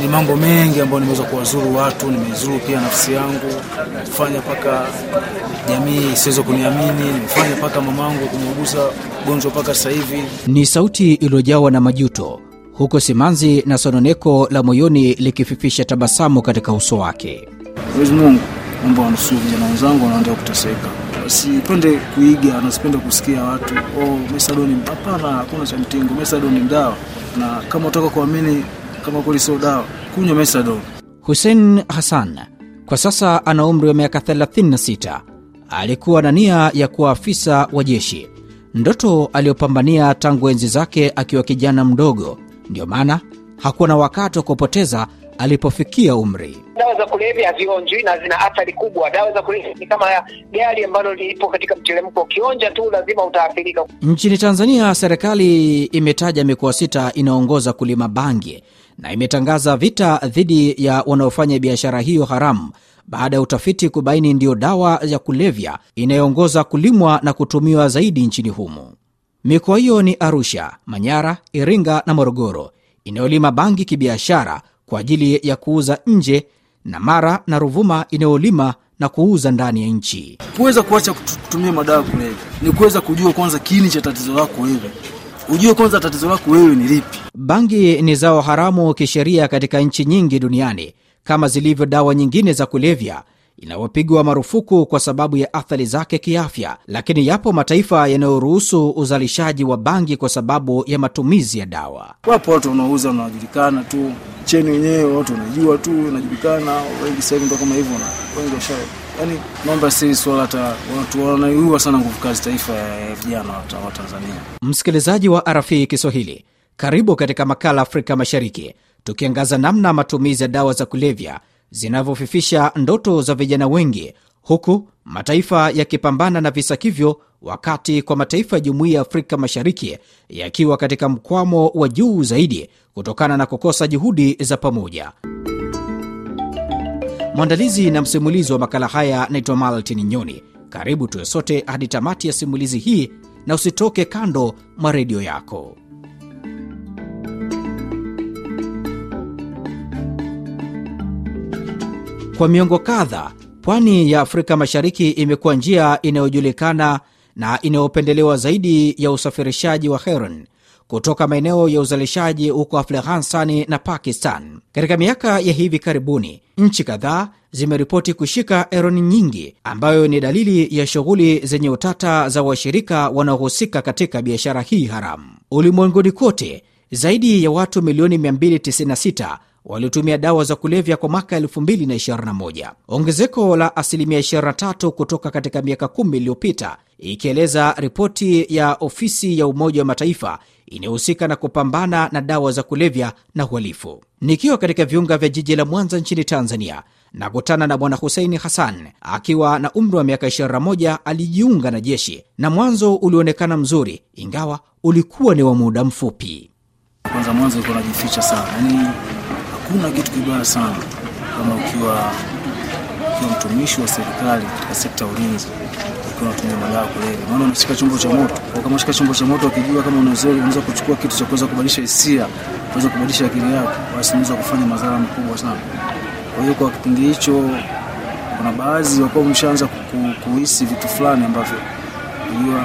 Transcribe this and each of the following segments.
Ni mambo mengi ambayo nimeweza kuwazuru watu, nimezuru pia nafsi yangu, fanya mpaka jamii isiweze kuniamini, nimefanya mpaka mamangu kumuuguza gonjwa mpaka sasa hivi. Ni sauti iliyojawa na majuto, huko simanzi na sononeko la moyoni likififisha tabasamu katika uso wake. Mwenyezi Mungu naomba wanusuru vijana wenzangu wanaendelea kuteseka, wasipende kuiga na sipende kusikia watu oh, mesadoni. Hapana, hakuna cha mtingo. Mesadoni ni na kama utaka kuamini kama kweli sio dawa, kunywa mesadoni. Hussein Hassan kwa sasa ana umri wa miaka 36. Alikuwa na nia ya kuwa afisa wa jeshi, ndoto aliyopambania tangu enzi zake akiwa kijana mdogo. Ndiyo maana hakuwa na wakati wa kupoteza alipofikia umri. Dawa za kulevya hazionjwi na zina athari kubwa. Dawa za kulevya ni kama gari ambalo lipo katika mteremko, ukionja tu lazima utaathirika. Nchini Tanzania, serikali imetaja mikoa sita inaongoza kulima bangi na imetangaza vita dhidi ya wanaofanya biashara hiyo haramu baada ya utafiti kubaini ndiyo dawa ya kulevya inayoongoza kulimwa na kutumiwa zaidi nchini humo. Mikoa hiyo ni Arusha, Manyara, Iringa na Morogoro inayolima bangi kibiashara kwa ajili ya kuuza nje na Mara na Ruvuma inayolima na kuuza ndani ya nchi. Kuweza kuacha kutumia madawa kulevya ni kuweza kujua kwanza kiini cha tatizo lako wewe, ujue kwanza tatizo lako wewe ni lipi. Bangi ni zao haramu kisheria katika nchi nyingi duniani kama zilivyo dawa nyingine za kulevya inayopigwa marufuku kwa sababu ya athari zake kiafya, lakini yapo mataifa yanayoruhusu uzalishaji wa bangi kwa sababu ya matumizi ya dawa. Wapo watu wanaouza wanajulikana tu, cheni wenyewe watu wanajua tu, inajulikana wengi sasa hivi ndo kama hivyo, na wengi washa yani, naomba si swala hata watu wanaiua sana nguvu kazi taifa ya vijana wa Tanzania. Msikilizaji wa RFI Kiswahili, karibu katika makala Afrika Mashariki, tukiangaza namna matumizi ya dawa za kulevya zinavyofifisha ndoto za vijana wengi, huku mataifa yakipambana na visa hivyo, wakati kwa mataifa ya Jumuiya ya Afrika Mashariki yakiwa katika mkwamo wa juu zaidi kutokana na kukosa juhudi za pamoja. Mwandalizi na msimulizi wa makala haya naitwa Maltin Nyoni. Karibu tuwe sote hadi tamati ya simulizi hii, na usitoke kando mwa redio yako. Kwa miongo kadha, pwani ya Afrika Mashariki imekuwa njia inayojulikana na inayopendelewa zaidi ya usafirishaji wa heroin kutoka maeneo ya uzalishaji huko Afghanistan na Pakistan. Katika miaka ya hivi karibuni, nchi kadhaa zimeripoti kushika heroin nyingi, ambayo ni dalili ya shughuli zenye utata za washirika wanaohusika katika biashara hii haramu. Ulimwenguni kote, zaidi ya watu milioni 296 waliotumia dawa za kulevya kwa mwaka 2021, ongezeko la asilimia 23 kutoka katika miaka kumi iliyopita, ikieleza ripoti ya ofisi ya Umoja wa Mataifa inayohusika na kupambana na dawa za kulevya na uhalifu. Nikiwa katika viunga vya jiji la Mwanza nchini Tanzania, nakutana na Bwana Huseini Hassan akiwa na umri wa miaka 21. Alijiunga na jeshi na mwanzo ulionekana mzuri, ingawa ulikuwa ni wa muda mfupi. Kwanza mwanzo ulikuwa unajificha sana, yani hakuna kitu kibaya sana kama ukiwa ukiwa mtumishi wa serikali katika sekta ya ulinzi ukiwa unatumia madawa kulevya, maana unashika chombo cha moto. Kwa kama unashika chombo cha moto, ukijua kama unaweza kuchukua kitu cha kuweza kubadilisha hisia, kuweza kubadilisha akili yako, basi unaweza kufanya madhara makubwa sana. Kwa hiyo kwa kipindi hicho, kuna baadhi wakuwa mshaanza kuhisi vitu fulani ambavyo unajua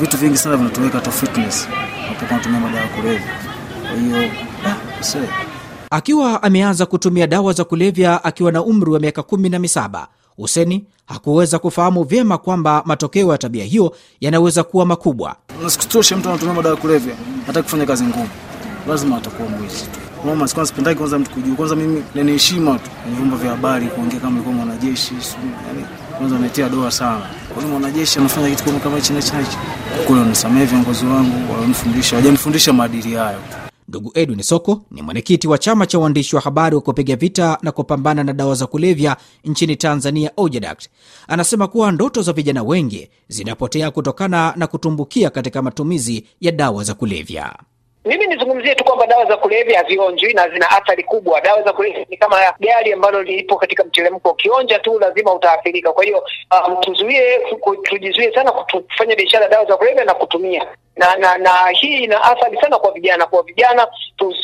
vitu vingi sana vinatoweka, hata fitness unapokuwa unatumia madawa kulevya. Kwa hiyo ah, Akiwa ameanza kutumia dawa za kulevya akiwa na umri wa miaka kumi na misaba, Huseni hakuweza kufahamu vyema kwamba matokeo ya tabia hiyo yanaweza kuwa makubwa. Nasikutoshe, mtu anatumia madawa ya kulevya hata kufanya kazi ngumu, lazima atakuwa mwizi tu. Sipendaki kwanza mtu kujua. Kwanza mimi nina tu kwenye vyombo vya habari kuongea kama nilikuwa mwanajeshi, yani kwanza natia doa sana. Kwa hiyo mwanajeshi anafanya kitu kama hichi na hichi. Kule wanisamehe viongozi wangu, walionifundisha, wajanifundisha maadili hayo. Ndugu Edwin Soko ni mwenyekiti wa chama cha waandishi wa habari wa kupiga vita na kupambana na dawa za kulevya nchini Tanzania, OJADACT. Anasema kuwa ndoto za vijana wengi zinapotea kutokana na kutumbukia katika matumizi ya dawa za kulevya. Mimi nizungumzie tu kwamba dawa za kulevya hazionjwi na zina athari kubwa. Dawa za kulevya ni kama gari ambalo lipo katika mteremko, ukionja tu lazima utaathirika. Kwa hiyo um, tuzuie, tujizuie sana kufanya biashara dawa za kulevya na kutumia na na na hii ina athari sana kwa vijana. Kwa vijana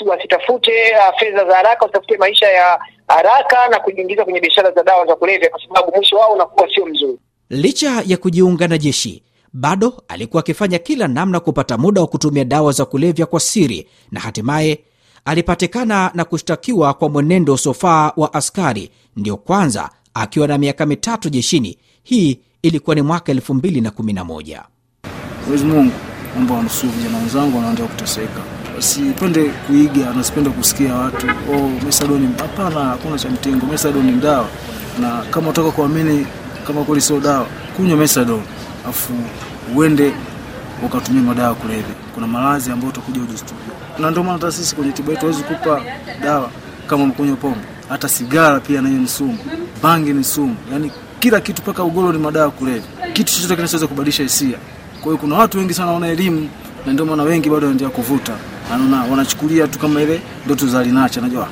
wasitafute uh, fedha za haraka, wasitafute maisha ya haraka na kujiingiza kwenye biashara za dawa za kulevya, kwa sababu mwisho wao unakuwa sio mzuri. Licha ya kujiunga na jeshi bado alikuwa akifanya kila namna kupata muda wa kutumia dawa za kulevya kwa siri, na hatimaye alipatikana na kushtakiwa kwa mwenendo usiofaa wa askari, ndiyo kwanza akiwa na miaka mitatu jeshini. Hii ilikuwa ni mwaka 2011. Mwenyezi Mungu naomba wanusuru vijana wenzangu wanaendelea kuteseka, wasipende kuiga nasipende kusikia watu oh, mesadoni. Hapana, hakuna cha mtingo. Mesadoni dawa, na kama utaka kuamini kama kweli sio dawa, kunywa mesadoni afu uende ukatumia madawa kulevya. Kuna maradhi ambayo utakuja ujistukia, na ndio maana hata sisi kwenye tiba yetu hawezi kupa dawa kama mkunywa pombe. Hata sigara pia nayo ni sumu, bangi ni sumu, yani kila kitu, mpaka ugoro ni madawa kulevya, kitu chochote kinachoweza kubadilisha hisia. Kwa hiyo kuna watu wengi sana wana elimu, na ndio maana wengi bado wanaendelea kuvuta, anaona wanachukulia tu kama ile ndoto za linacha. Najua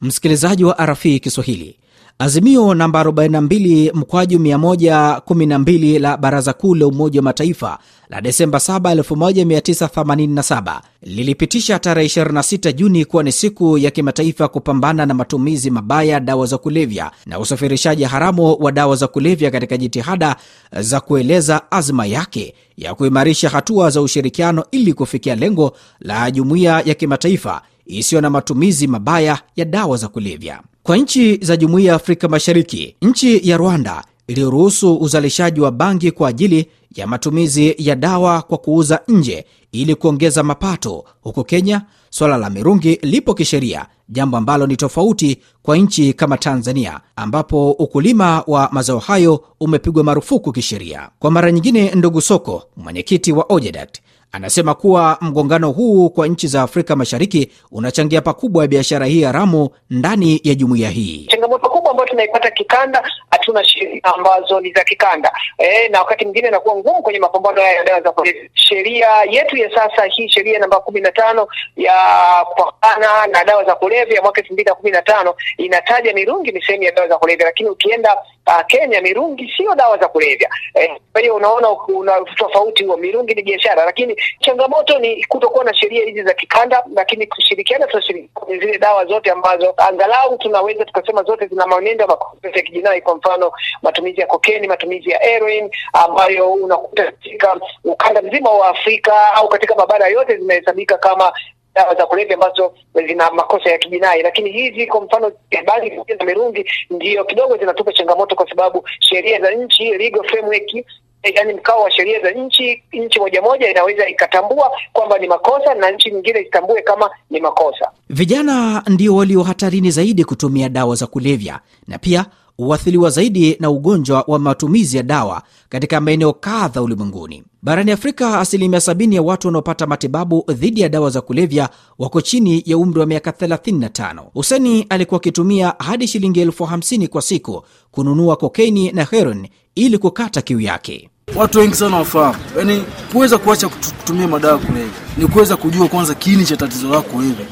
msikilizaji wa RFI Kiswahili, Azimio namba 42 mkwaju 112 la Baraza Kuu la Umoja wa Mataifa la Desemba 7, 1987 lilipitisha tarehe 26 Juni kuwa ni siku ya kimataifa kupambana na matumizi mabaya ya dawa za kulevya na usafirishaji haramu wa dawa za kulevya katika jitihada za kueleza azma yake ya kuimarisha hatua za ushirikiano ili kufikia lengo la jumuiya ya kimataifa isiyo na matumizi mabaya ya dawa za kulevya. Kwa nchi za Jumuiya ya Afrika Mashariki, nchi ya Rwanda iliyoruhusu uzalishaji wa bangi kwa ajili ya matumizi ya dawa kwa kuuza nje ili kuongeza mapato. Huko Kenya, swala la mirungi lipo kisheria, jambo ambalo ni tofauti kwa nchi kama Tanzania ambapo ukulima wa mazao hayo umepigwa marufuku kisheria. Kwa mara nyingine, ndugu Soko, mwenyekiti wa OJEDAT, anasema kuwa mgongano huu kwa nchi za Afrika Mashariki unachangia pakubwa ya biashara hii haramu ndani ya jumuiya hii. Changamoto kubwa ambayo tunaipata kikanda, hatuna sheria ambazo ni za kikanda e, na wakati mwingine inakuwa ngumu kwenye mapambano haya ya dawa za kulevya. Sheria yetu ya sasa hii sheria namba kumi na tano ya kupambana na dawa za kulevya mwaka elfu mbili na kumi na tano inataja mirungi ni sehemu ya dawa za kulevya, lakini ukienda uh, Kenya mirungi sio dawa za kulevya. Kwa hiyo unaona kuna tofauti huo, mirungi ni biashara, lakini changamoto ni kutokuwa na sheria hizi za kikanda, lakini kushirikiana, tunashirikiana zile dawa zote ambazo angalau tunaweza tukasema zote zina mwenendo ya kijinai. Kwa mfano matumizi ya kokeni, matumizi ya heroin ambayo unakuta katika ukanda mzima wa Afrika au katika mabara yote zinahesabika kama dawa za kulevya ambazo zina makosa ya kijinai, lakini hizi kwa mfano bangi na mirungi ndio kidogo zinatupa changamoto, kwa sababu sheria za nchi, legal framework yaani mkao wa sheria za nchi nchi moja moja inaweza ikatambua kwamba ni makosa na nchi nyingine itambue kama ni makosa. Vijana ndio walio hatarini zaidi kutumia dawa za kulevya na pia huathiriwa zaidi na ugonjwa wa matumizi ya dawa katika maeneo kadha ulimwenguni. Barani Afrika, asilimia 70 ya watu wanaopata matibabu dhidi ya dawa za kulevya wako chini ya umri wa miaka 35. Huseni alikuwa akitumia hadi shilingi elfu hamsini kwa siku kununua kokeni na heroin ili kukata kiu yake. Watu wengi sana wafahamu, yaani kuweza kuacha kutumia madawa kulevya ni kuweza kujua kwanza kiini cha tatizo lako wewe,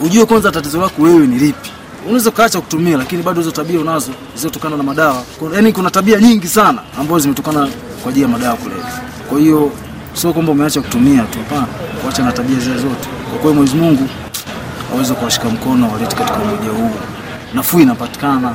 ujue kwanza tatizo lako wewe ni lipi. Unaweza ukaacha kutumia, lakini bado hizo tabia unazo zilizotokana na madawa. Yaani kuna tabia nyingi sana ambazo zimetokana kwa ajili ya madawa kulevya. Kwa hiyo sio kwamba umeacha kutumia tu, hapana, kuacha na tabia zile zote. Kwa kweli Mwenyezi Mungu aweze kuwashika mkono walete katika umoja huu, nafuu inapatikana.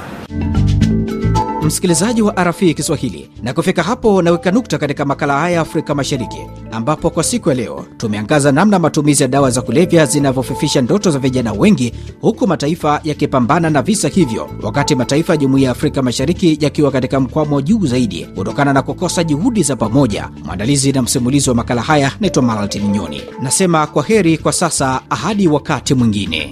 Msikilizaji wa RFI Kiswahili, na kufika hapo naweka nukta katika makala haya Afrika Mashariki, ambapo kwa siku ya leo tumeangaza namna matumizi ya dawa za kulevya zinavyofifisha ndoto za vijana wengi, huku mataifa yakipambana na visa hivyo, wakati mataifa ya Jumuiya ya Afrika Mashariki yakiwa katika mkwamo juu zaidi kutokana na kukosa juhudi za pamoja. Mwandalizi na msimulizi wa makala haya naitwa Malaltini Nyoni, nasema kwa heri kwa sasa, hadi wakati mwingine.